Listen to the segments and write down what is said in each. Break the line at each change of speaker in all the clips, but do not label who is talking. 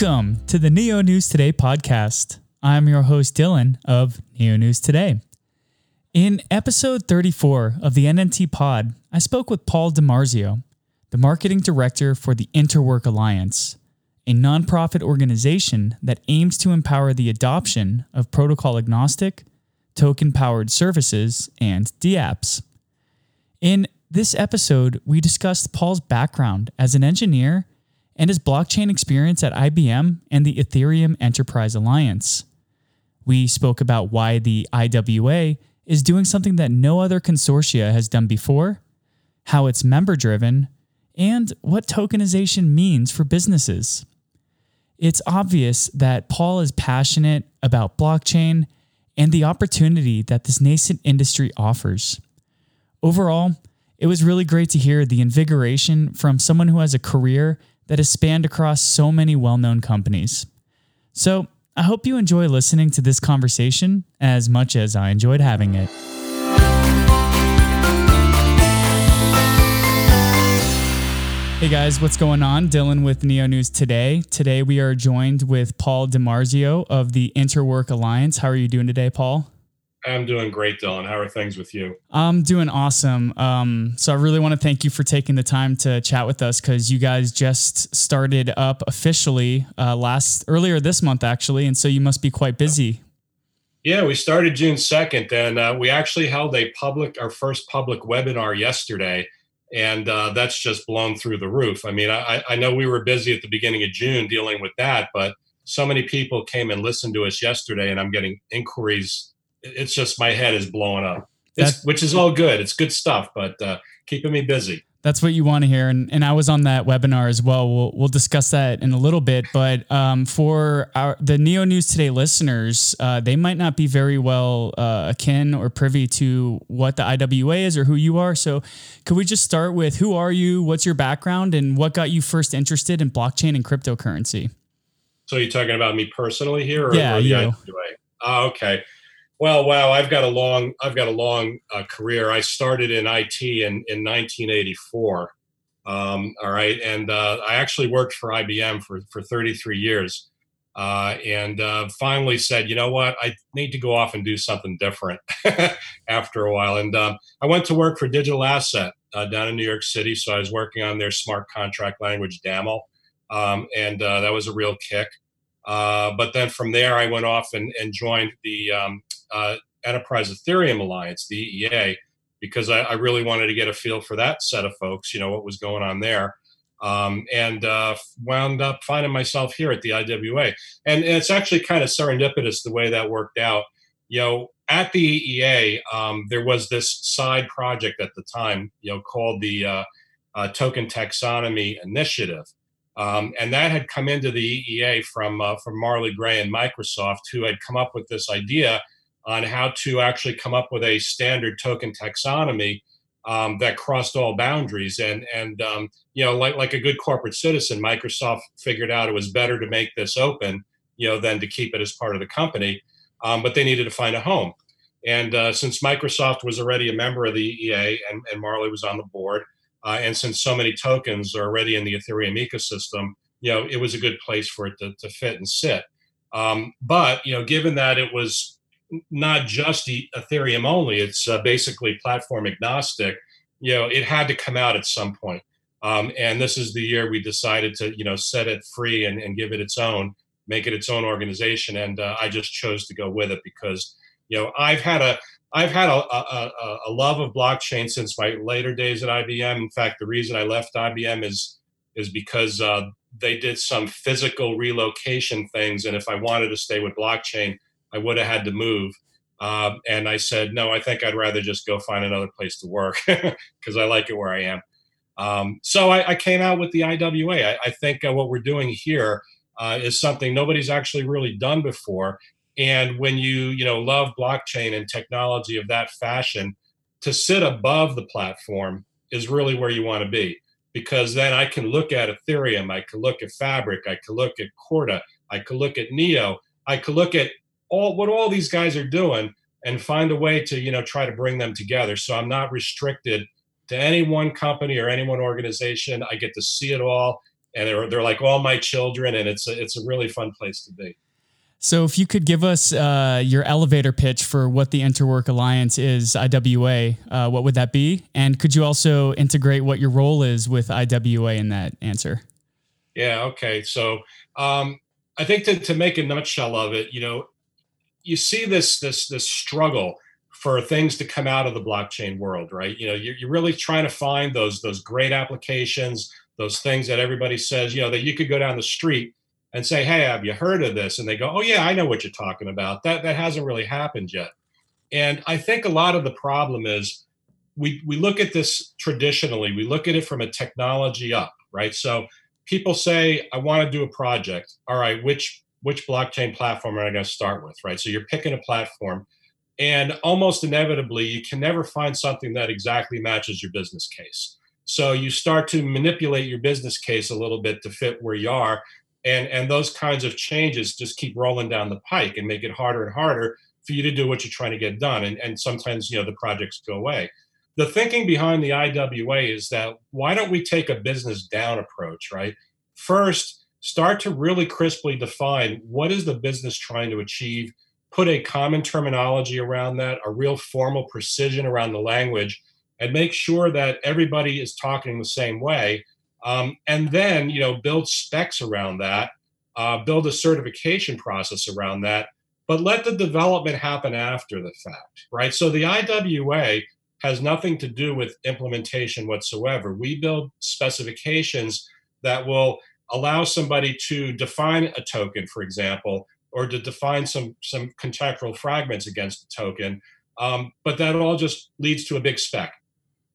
Welcome to the Neo News Today podcast. I'm your host, Dylan of Neo News Today. In episode 34 of the NNT pod, I spoke with Paul DiMarzio, the marketing director for the Interwork Alliance, a nonprofit organization that aims to empower the adoption of protocol agnostic, token powered services, and DApps. In this episode, we discussed Paul's background as an engineer and his blockchain experience at IBM and the Ethereum Enterprise Alliance. We spoke about why the IWA is doing something that no other consortia has done before, how it's member driven, and what tokenization means for businesses. It's obvious that Paul is passionate about blockchain and the opportunity that this nascent industry offers. Overall, it was really great to hear the invigoration from someone who has a career that has spanned across so many well known companies. So, I hope you enjoy listening to this conversation as much as I enjoyed having it. Hey guys, what's going on? Dylan with Neo News today. Today we are joined with Paul DiMarzio of the Interwork Alliance. How are you doing today, Paul?
I'm doing great, Dylan. How are things with you?
I'm doing awesome. Um, so I really want to thank you for taking the time to chat with us because you guys just started up officially uh, last earlier this month, actually, and so you must be quite busy.
Yeah, we started June 2nd, and uh, we actually held a public, our first public webinar yesterday, and uh, that's just blown through the roof. I mean, I, I know we were busy at the beginning of June dealing with that, but so many people came and listened to us yesterday, and I'm getting inquiries it's just my head is blowing up. which is all good. It's good stuff, but uh, keeping me busy.
That's what you want to hear, and, and I was on that webinar as well. We'll we'll discuss that in a little bit. But um, for our the Neo News Today listeners, uh, they might not be very well uh, akin or privy to what the IWA is or who you are. So, could we just start with who are you? What's your background, and what got you first interested in blockchain and cryptocurrency?
So, you're talking about me personally here,
or, yeah, or you. IWA?
Oh, okay. Well, wow, I've got a long, I've got a long uh, career. I started in IT in, in 1984. Um, all right, and uh, I actually worked for IBM for for 33 years, uh, and uh, finally said, you know what, I need to go off and do something different after a while. And um, I went to work for Digital Asset uh, down in New York City. So I was working on their smart contract language DAML, um, and uh, that was a real kick. but then from there, I went off and, and joined the um, uh, Enterprise Ethereum Alliance, the EEA, because I, I, really wanted to get a feel for that set of folks, you know, what was going on there. Um, and uh, wound up finding myself here at the IWA. And, and, it's actually kind of serendipitous the way that worked out. You know, at the EEA, um, there was this side project at the time, you know, called the uh, uh, Token Taxonomy Initiative. Um, and that had come into the EEA from uh, from Marley Gray and Microsoft, who had come up with this idea on how to actually come up with a standard token taxonomy um, that crossed all boundaries. And and um, you know, like like a good corporate citizen, Microsoft figured out it was better to make this open, you know, than to keep it as part of the company. Um, but they needed to find a home. And uh, since Microsoft was already a member of the EEA and, and Marley was on the board, uh, and since so many tokens are already in the Ethereum ecosystem, you know, it was a good place for it to, to fit and sit. Um, but you know, given that it was not just Ethereum only. It's uh, basically platform agnostic. You know, it had to come out at some point. Um, and this is the year we decided to, you know, set it free and, and give it its own, make it its own organization. And uh, I just chose to go with it because, you know, I've had a, I've had a, a, a, love of blockchain since my later days at IBM. In fact, the reason I left IBM is is because uh, they did some physical relocation things, and if I wanted to stay with blockchain, I would have had to move. Uh, and I said, no, I think I'd rather just go find another place to work because I like it where I am. Um, so I, I, came out with the IWA. I, I think uh, what we're doing here uh, is something nobody's actually really done before. And when you you know love blockchain and technology of that fashion, to sit above the platform is really where you want to be because then I can look at Ethereum, I can look at Fabric, I can look at Corda, I can look at Neo, I can look at all what all these guys are doing and find a way to you know try to bring them together so i'm not restricted to any one company or any one organization i get to see it all and they're they're like all my children, and it's a, it's a really fun place to be.
So, if you could give us uh, your elevator pitch for what the Interwork Alliance is, IWA, uh, what would that be? And could you also integrate what your role is with IWA in that answer?
Yeah. Okay. So, um, I think to, to make a nutshell of it, you know, you see this this this struggle for things to come out of the blockchain world, right? You know, you're, you're really trying to find those those great applications, those things that everybody says, you know, that you could go down the street and say, "Hey, have you heard of this?" And they go, "Oh yeah, I know what you're talking about. That that hasn't really happened yet." And I think a lot of the problem is we we look at this traditionally. We look at it from a technology up, right? So people say, "I want to do a project." All right, which which blockchain platform am I going to start with, right? So you're picking a platform, and almost inevitably, you can never find something that exactly matches your business case. So you start to manipulate your business case a little bit to fit where you are and and those kinds of changes just keep rolling down the pike and make it harder and harder for you to do what you're trying to get done and, and sometimes you know the projects go away the thinking behind the iwa is that why don't we take a business down approach right first start to really crisply define what is the business trying to achieve put a common terminology around that a real formal precision around the language and make sure that everybody is talking the same way um, and then you know build specs around that uh, build a certification process around that but let the development happen after the fact right? So the iwa has nothing to do with implementation whatsoever. We build specifications that will allow somebody to define a token for example or to define some some contractual fragments against the token um, but that all just leads to a big spec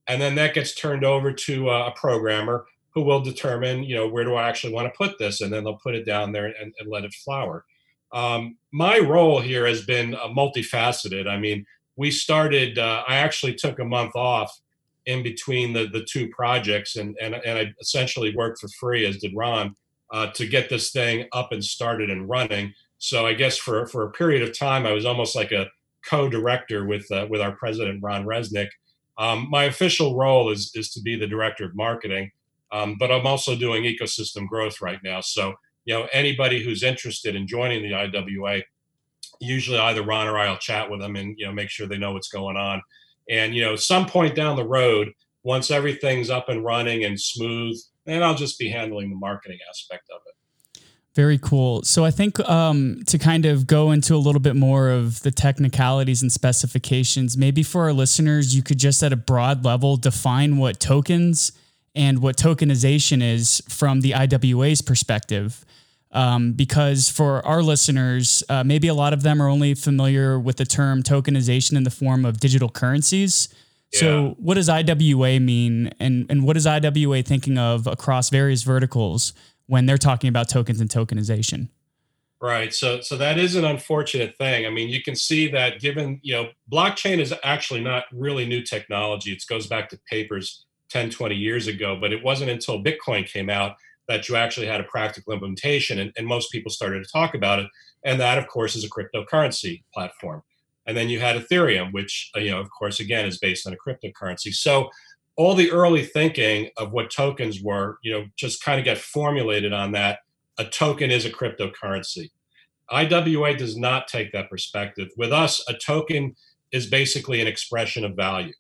and then that gets turned over to a programmer who will determine, you know, where do I actually want to put this, and then they'll put it down there and, and let it flower. Um, my role here has been uh, multifaceted. I mean, we started. Uh, I actually took a month off in between the the two projects, and and and I essentially worked for free, as did Ron, uh, to get this thing up and started and running. So I guess for for a period of time, I was almost like a co-director with uh, with our president Ron Resnick. Um, my official role is is to be the director of marketing. Um, but I'm also doing ecosystem growth right now. So, you know, anybody who's interested in joining the IWA, usually either Ron or I'll chat with them and, you know, make sure they know what's going on. And, you know, some point down the road, once everything's up and running and smooth, then I'll just be handling the marketing aspect of it.
Very cool. So I think um, to kind of go into a little bit more of the technicalities and specifications, maybe for our listeners, you could just at a broad level define what tokens and what tokenization is from the IWA's perspective. Um, because for our listeners, uh, maybe a lot of them are only familiar with the term tokenization in the form of digital currencies. Yeah. So, what does IWA mean, and and what is IWA thinking of across various verticals when they're talking about tokens and tokenization?
Right. So so that is an unfortunate thing. I mean, you can see that given, you know, blockchain is actually not really new technology. It goes back to papers 10, 20 years ago. But it wasn't until Bitcoin came out that you actually had a practical implementation and, and most people started to talk about it. And that, of course, is a cryptocurrency platform. And then you had Ethereum, which, uh, you know, of course, again, is based on a cryptocurrency. So all the early thinking of what tokens were, you know, just kind of get formulated on that. A token is a cryptocurrency. IWA does not take that perspective. With us, a token is basically an expression of value.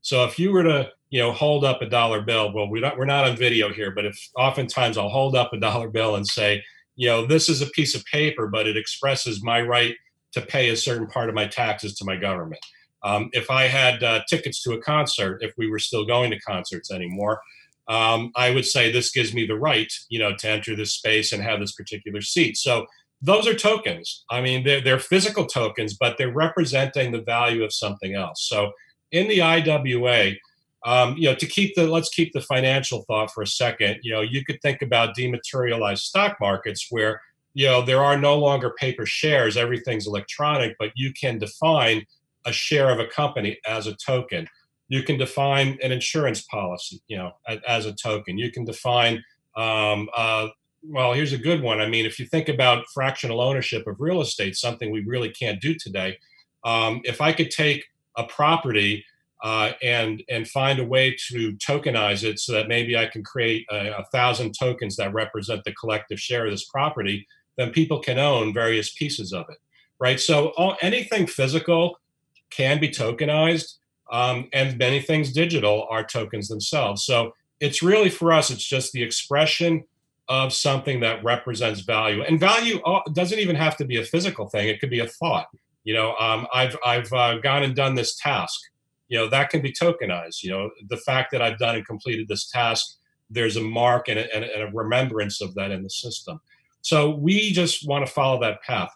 So if you were to you know, hold up a dollar bill. Well, we're not we're not on video here, but if oftentimes I'll hold up a dollar bill and say, you know, this is a piece of paper, but it expresses my right to pay a certain part of my taxes to my government. Um, if I had uh, tickets to a concert, if we were still going to concerts anymore, um, I would say this gives me the right, you know, to enter this space and have this particular seat. So those are tokens. I mean, they're, they're physical tokens, but they're representing the value of something else. So in the IWA, um, you know, to keep the let's keep the financial thought for a second. You know, you could think about dematerialized stock markets where you know there are no longer paper shares; everything's electronic, but you can define a share of a company as a token. You can define an insurance policy, you know, as, a token. You can define um, uh, well, here's a good one. I mean, if you think about fractional ownership of real estate, something we really can't do today. Um, if I could take a property uh, and and find a way to tokenize it so that maybe I can create a, a, thousand tokens that represent the collective share of this property, then people can own various pieces of it, right? So all, anything physical can be tokenized, um, and many things digital are tokens themselves. So it's really for us, it's just the expression of something that represents value, and value uh, doesn't even have to be a physical thing; it could be a thought. You know, um, I've I've uh, gone and done this task you know that can be tokenized you know the fact that i've done and completed this task there's a mark and a, and a remembrance of that in the system. So we just want to follow that path.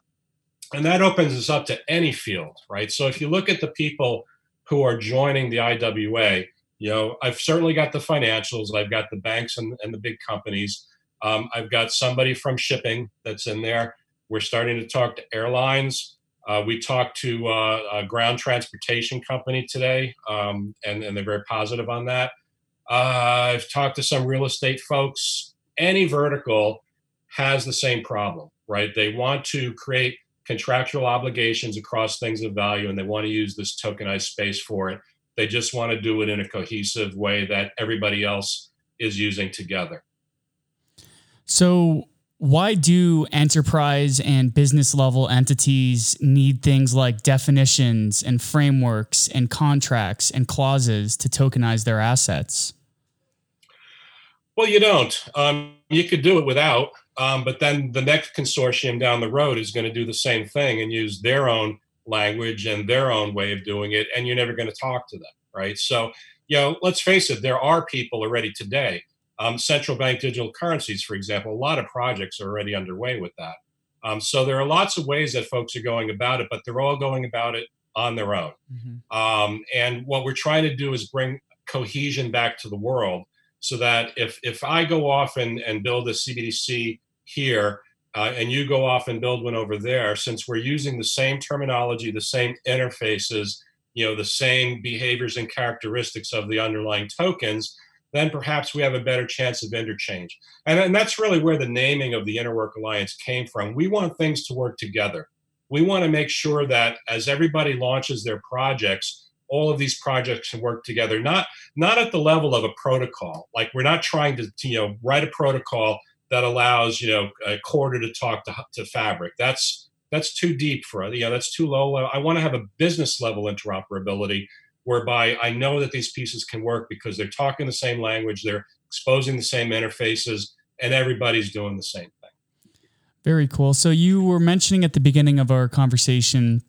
And that opens us up to any field right? So if you look at the people who are joining the iwa you know i've certainly got the financials i've got the banks and, and the big companies. Um, i've got somebody from shipping that's in there. We're starting to talk to airlines uh, we talked to uh, a ground transportation company today, um, and, and, they're very positive on that. Uh, I've talked to some real estate folks. Any vertical has the same problem, right? They want to create contractual obligations across things of value, and they want to use this tokenized space for it. They just want to do it in a cohesive way that everybody else is using together.
So, why do enterprise and business level entities need things like definitions and frameworks and contracts and clauses to tokenize their assets?
Well, you don't. Um, you could do it without, um, but then the next consortium down the road is going to do the same thing and use their own language and their own way of doing it, and you're never going to talk to them, right? So, you know, let's face it, there are people already today um, central bank digital currencies, for example, a lot of projects are already underway with that. Um, so there are lots of ways that folks are going about it, but they're all going about it on their own. Mm-hmm. Um, and what we're trying to do is bring cohesion back to the world so that if, if I go off and, and build a CBDC here, uh, and you go off and build one over there, since we're using the same terminology, the same interfaces, you know, the same behaviors and characteristics of the underlying tokens, then perhaps we have a better chance of interchange. And, and that's really where the naming of the Interwork Alliance came from. We want things to work together. We want to make sure that as everybody launches their projects, all of these projects can work together, not not at the level of a protocol. Like we're not trying to, to you know write a protocol that allows you know a Corda to talk to, to Fabric. That's that's too deep for you know that's too low. I want to have a business level interoperability whereby I know that these pieces can work because they're talking the same language, they're exposing the same interfaces, and everybody's doing the same thing.
Very cool. So you were mentioning at the beginning of our conversation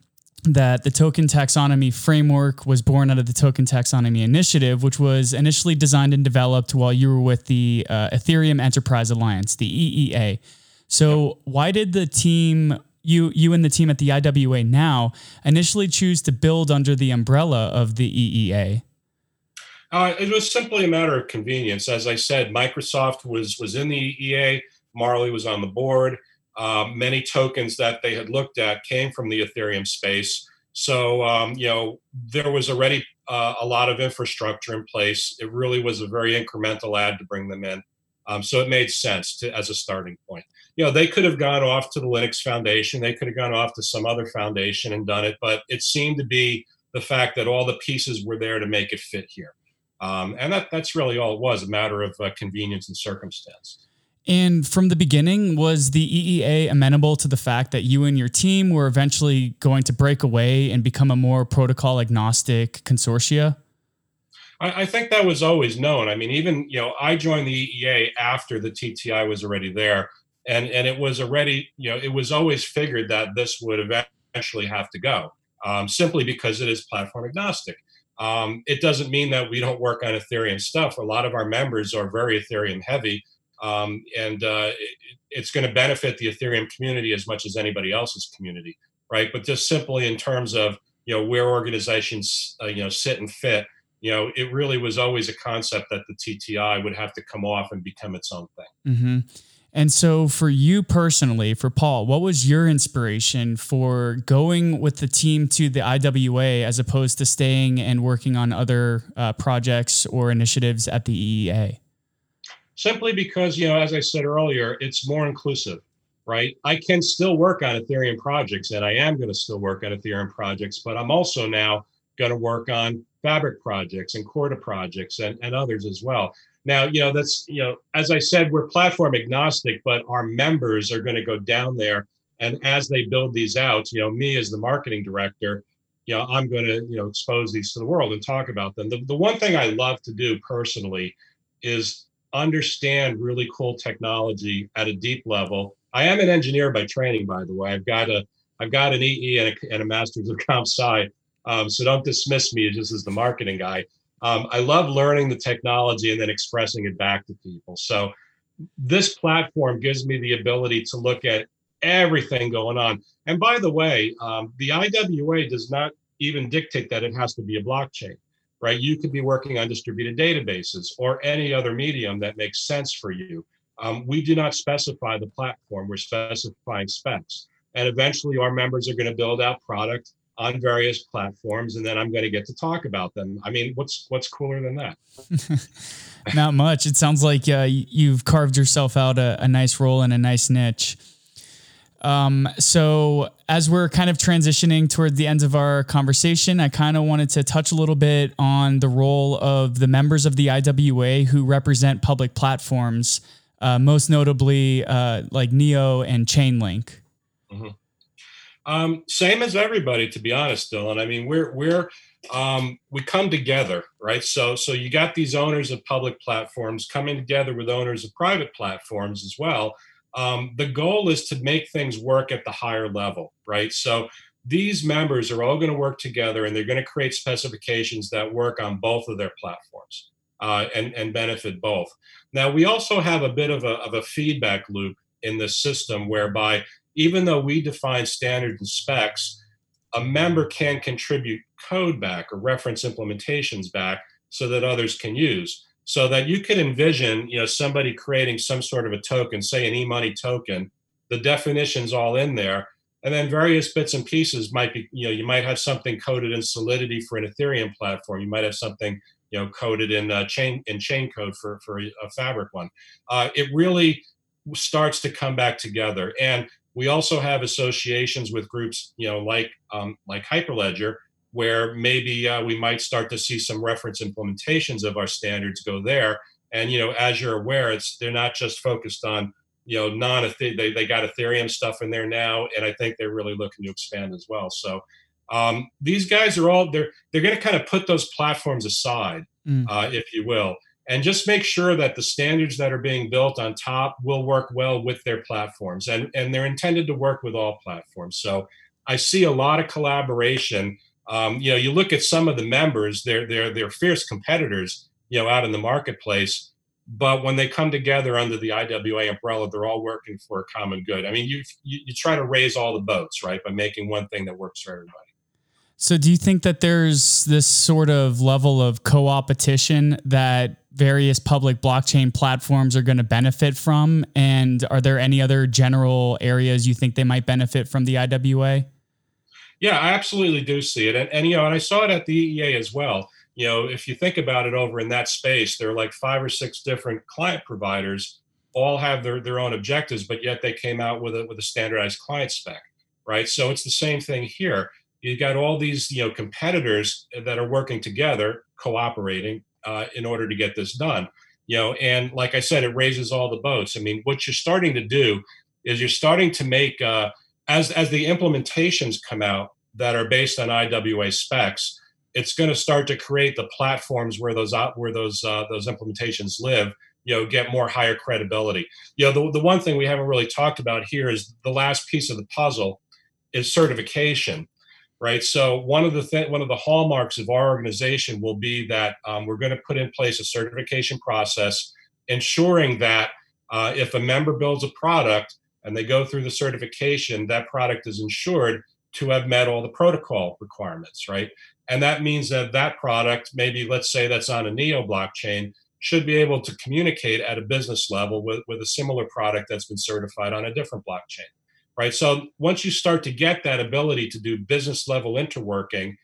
that the token taxonomy framework was born out of the token taxonomy initiative which was initially designed and developed while you were with the uh, ethereum enterprise alliance the eea so why did the team you you and the team at the IWA now initially choose to build under the umbrella of the EEA?
Uh, it was simply a matter of convenience. As I said, Microsoft was was in the EEA. Marley was on the board. Uh, many tokens that they had looked at came from the Ethereum space. So um, you know there was already uh, a lot of infrastructure in place. It really was a very incremental add to bring them in. Um, so it made sense to, as a starting point you know, they could have gone off to the Linux Foundation, they could have gone off to some other foundation and done it, but it seemed to be the fact that all the pieces were there to make it fit here. Um, and that, that's really all it was a matter of uh, convenience and circumstance.
And from the beginning, was the EEA amenable to the fact that you and your team were eventually going to break away and become a more protocol agnostic consortia?
I, I think that was always known. I mean, even, you know, I joined the EEA after the TTI was already there and and it was already you know it was always figured that this would eventually have to go um, simply because it is platform agnostic. Um, it doesn't mean that we don't work on ethereum stuff. A lot of our members are very ethereum heavy um, and uh, it, it's going to benefit the ethereum community as much as anybody else's community right? But just simply in terms of you know where organizations uh, you know sit and fit you know, it really was always a concept that the TTI would have to come off and become its own thing.
Mm-hmm. And so, for you personally, for Paul, what was your inspiration for going with the team to the IWA as opposed to staying and working on other uh, projects or initiatives at the EEA?
Simply because, you know, as I said earlier, it's more inclusive, right? I can still work on Ethereum projects and I am going to still work on Ethereum projects, but I'm also now going to work on fabric projects and Corda projects and, and others as well. Now, you know, that's, you know, as I said, we're platform agnostic, but our members are going to go down there. And as they build these out, you know, me as the marketing director, you know, I'm going to, you know, expose these to the world and talk about them. The, the one thing I love to do personally is understand really cool technology at a deep level. I am an engineer by training, by the way. I've got a, I've got an EE and a, and a master's of comp sci. Um, so don't dismiss me just as the marketing guy. Um, I love learning the technology and then expressing it back to people. So this platform gives me the ability to look at everything going on. And by the way, um, the IWA does not even dictate that it has to be a blockchain, right? You could be working on distributed databases or any other medium that makes sense for you. Um, we do not specify the platform, we're specifying specs. And eventually, our members are going to build out product on various platforms and then I'm going to get to talk about them. I mean, what's what's cooler than that?
Not much. It sounds like uh, you've carved yourself out a, a, nice role and a nice niche. Um, so as we're kind of transitioning toward the end of our conversation, I kind of wanted to touch a little bit on the role of the members of the IWA who represent public platforms, uh, most notably uh, like Neo and Chainlink. Mm-hmm.
Um, same as everybody, to be honest, Dylan. I mean, we're we're um, we come together, right? So so you got these owners of public platforms coming together with owners of private platforms as well. Um, the goal is to make things work at the higher level, right? So these members are all going to work together and they're going to create specifications that work on both of their platforms uh, and, and benefit both. Now, we also have a bit of a, of a feedback loop in the system whereby even though we define standards and specs, a member can contribute code back or reference implementations back so that others can use. So that you could envision, you know, somebody creating some sort of a token, say an e-money token, the definition's all in there. And then various bits and pieces might be, you know, you might have something coded in Solidity for an Ethereum platform. You might have something, you know, coded in uh, chain in chain code for for a Fabric one. Uh, it really starts to come back together. And we also have associations with groups, you know, like um, like Hyperledger, where maybe uh, we might start to see some reference implementations of our standards go there. And you know, as you're aware, it's they're not just focused on you know non they they got Ethereum stuff in there now, and I think they're really looking to expand as well. So um, these guys are all they're they're going to kind of put those platforms aside, mm. uh, if you will, and just make sure that the standards that are being built on top will work well with their platforms and and they're intended to work with all platforms. So i see a lot of collaboration. Um, you know you look at some of the members they're they're they're fierce competitors you know out in the marketplace but when they come together under the iwa umbrella they're all working for a common good. I mean you you, you try to raise all the boats right by making one thing that works for everybody.
So, do you think that there's this sort of level of co opetition that various public blockchain platforms are going to benefit from? And are there any other general areas you think they might benefit from the IWA?
Yeah, I absolutely do see it. And, and you know, and I saw it at the EEA as well. You know, if you think about it over in that space, there are like five or six different client providers, all have their, their own objectives, but yet they came out with a with a standardized client spec, right? So it's the same thing here You've got all these you know competitors that are working together cooperating uh, in order to get this done you know and like i said it raises all the boats. I mean what you're starting to do is you're starting to make uh, as as the implementations come out that are based on iwa specs it's going to start to create the platforms where those where those uh, those implementations live you know get more higher credibility. You know the, the one thing we haven't really talked about here is the last piece of the puzzle is certification right? So one of the th- one of the hallmarks of our organization will be that um, we're going to put in place a certification process, ensuring that uh, if a member builds a product and they go through the certification, that product is insured to have met all the protocol requirements, right? And that means that that product, maybe let's say that's on a Neo blockchain, should be able to communicate at a business level with, with a similar product that's been certified on a different blockchain right? So once you start to get that ability to do business level interworking,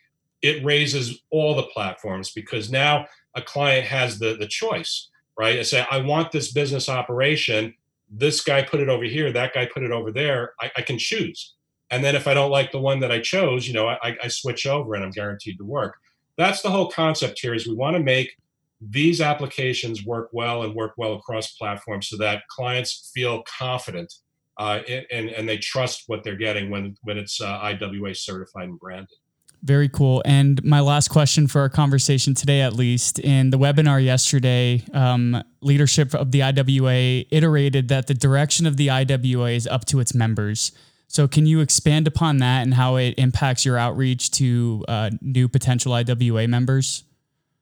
it raises all the platforms because now a client has the the choice, right? I say, I want this business operation. This guy put it over here, that guy put it over there. I, I can choose. And then if I don't like the one that I chose, you know, I, I switch over and I'm guaranteed to work. That's the whole concept here is we want to make these applications work well and work well across platforms so that clients feel confident uh, and, and they trust what they're getting when, when it's uh, IWA certified and branded.
Very cool. And my last question for our conversation today, at least in the webinar yesterday, um, leadership of the IWA iterated that the direction of the IWA is up to its members. So, can you expand upon that and how it impacts your outreach to uh, new potential IWA members?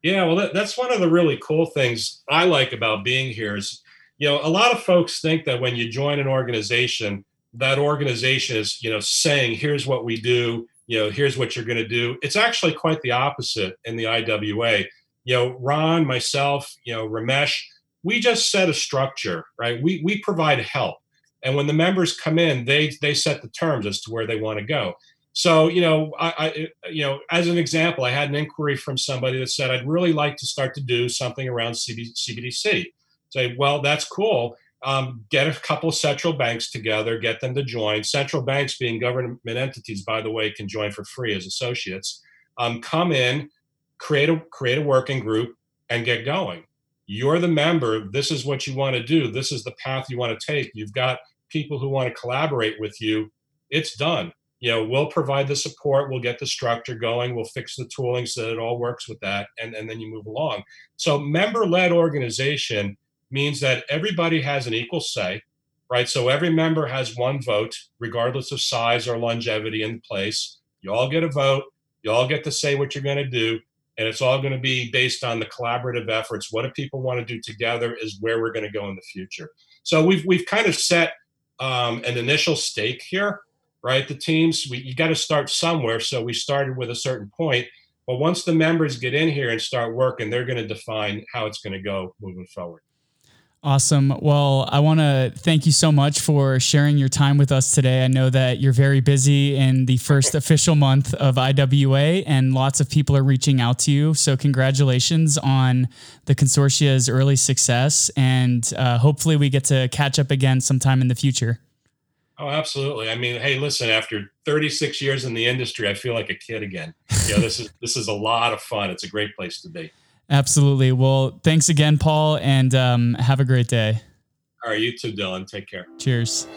Yeah, well, that, that's one of the really cool things I like about being here is, you know, a lot of folks think that when you join an organization, that organization is, you know, saying, here's what we do, you know, here's what you're going to do. It's actually quite the opposite in the IWA. You know, Ron, myself, you know, Ramesh, we just set a structure, right? We we provide help, and when the members come in, they they set the terms as to where they want to go. So, you know, I, I, you know, as an example, I had an inquiry from somebody that said, I'd really like to start to do something around CB, CBDC. Say, well, that's cool um, get a couple central banks together, get them to join. Central banks, being government entities, by the way, can join for free as associates. Um, come in, create a create a working group, and get going. You're the member. This is what you want to do. This is the path you want to take. You've got people who want to collaborate with you. It's done. You know, we'll provide the support. We'll get the structure going. We'll fix the tooling so that it all works with that, and, and then you move along. So, member-led organization means that everybody has an equal say, right? So every member has one vote, regardless of size or longevity in place. You all get a vote. You all get to say what you're going to do. And it's all going to be based on the collaborative efforts. What do people want to do together is where we're going to go in the future. So we've, we've kind of set um, an initial stake here, right? The teams, we, you got to start somewhere. So we started with a certain point. But once the members get in here and start working, they're going to define how it's going to go moving forward.
Awesome. Well, I want to thank you so much for sharing your time with us today. I know that you're very busy in the first official month of IWA, and lots of people are reaching out to you. So, congratulations on the consortia's early success, and uh, hopefully, we get to catch up again sometime in the future.
Oh, absolutely. I mean, hey, listen, after 36 years in the industry, I feel like a kid again. You know, this is this is a lot of fun. It's a great place to be.
Absolutely. Well, thanks again, Paul, and um, have a great day.
All right, you too, Dylan. Take care.
Cheers.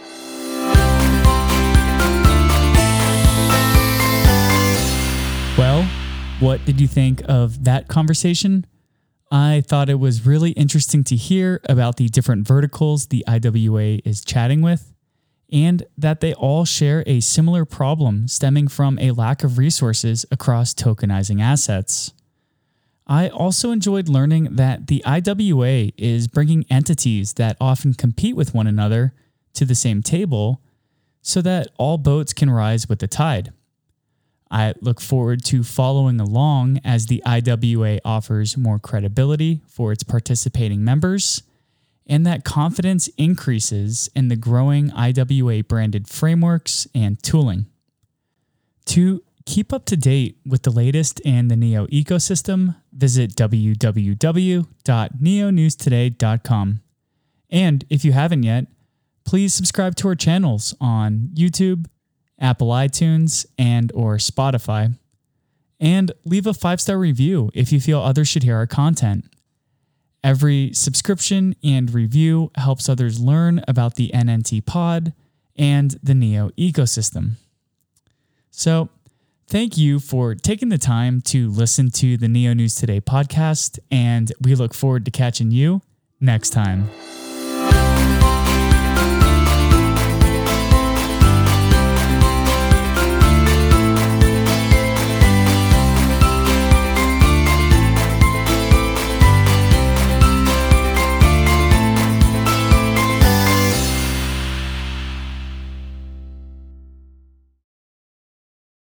Well, what did you think of that conversation? I thought it was really interesting to hear about the different verticals the IWA is chatting with, and that they all share a similar problem stemming from a lack of resources across tokenizing assets. I also enjoyed learning that the IWA is bringing entities that often compete with one another to the same table so that all boats can rise with the tide. I look forward to following along as the IWA offers more credibility for its participating members and that confidence increases in the growing IWA branded frameworks and tooling. To keep up to date with the latest in the NEO ecosystem, visit www.neonewstoday.com. And if you haven't yet, please subscribe to our channels on YouTube, Apple iTunes, and or Spotify. And leave a five-star review if you feel others should hear our content. Every subscription and review helps others learn about the NNT pod and the Neo ecosystem. So, Thank you for taking the time to listen to the Neo News Today podcast, and we look forward to catching you next time.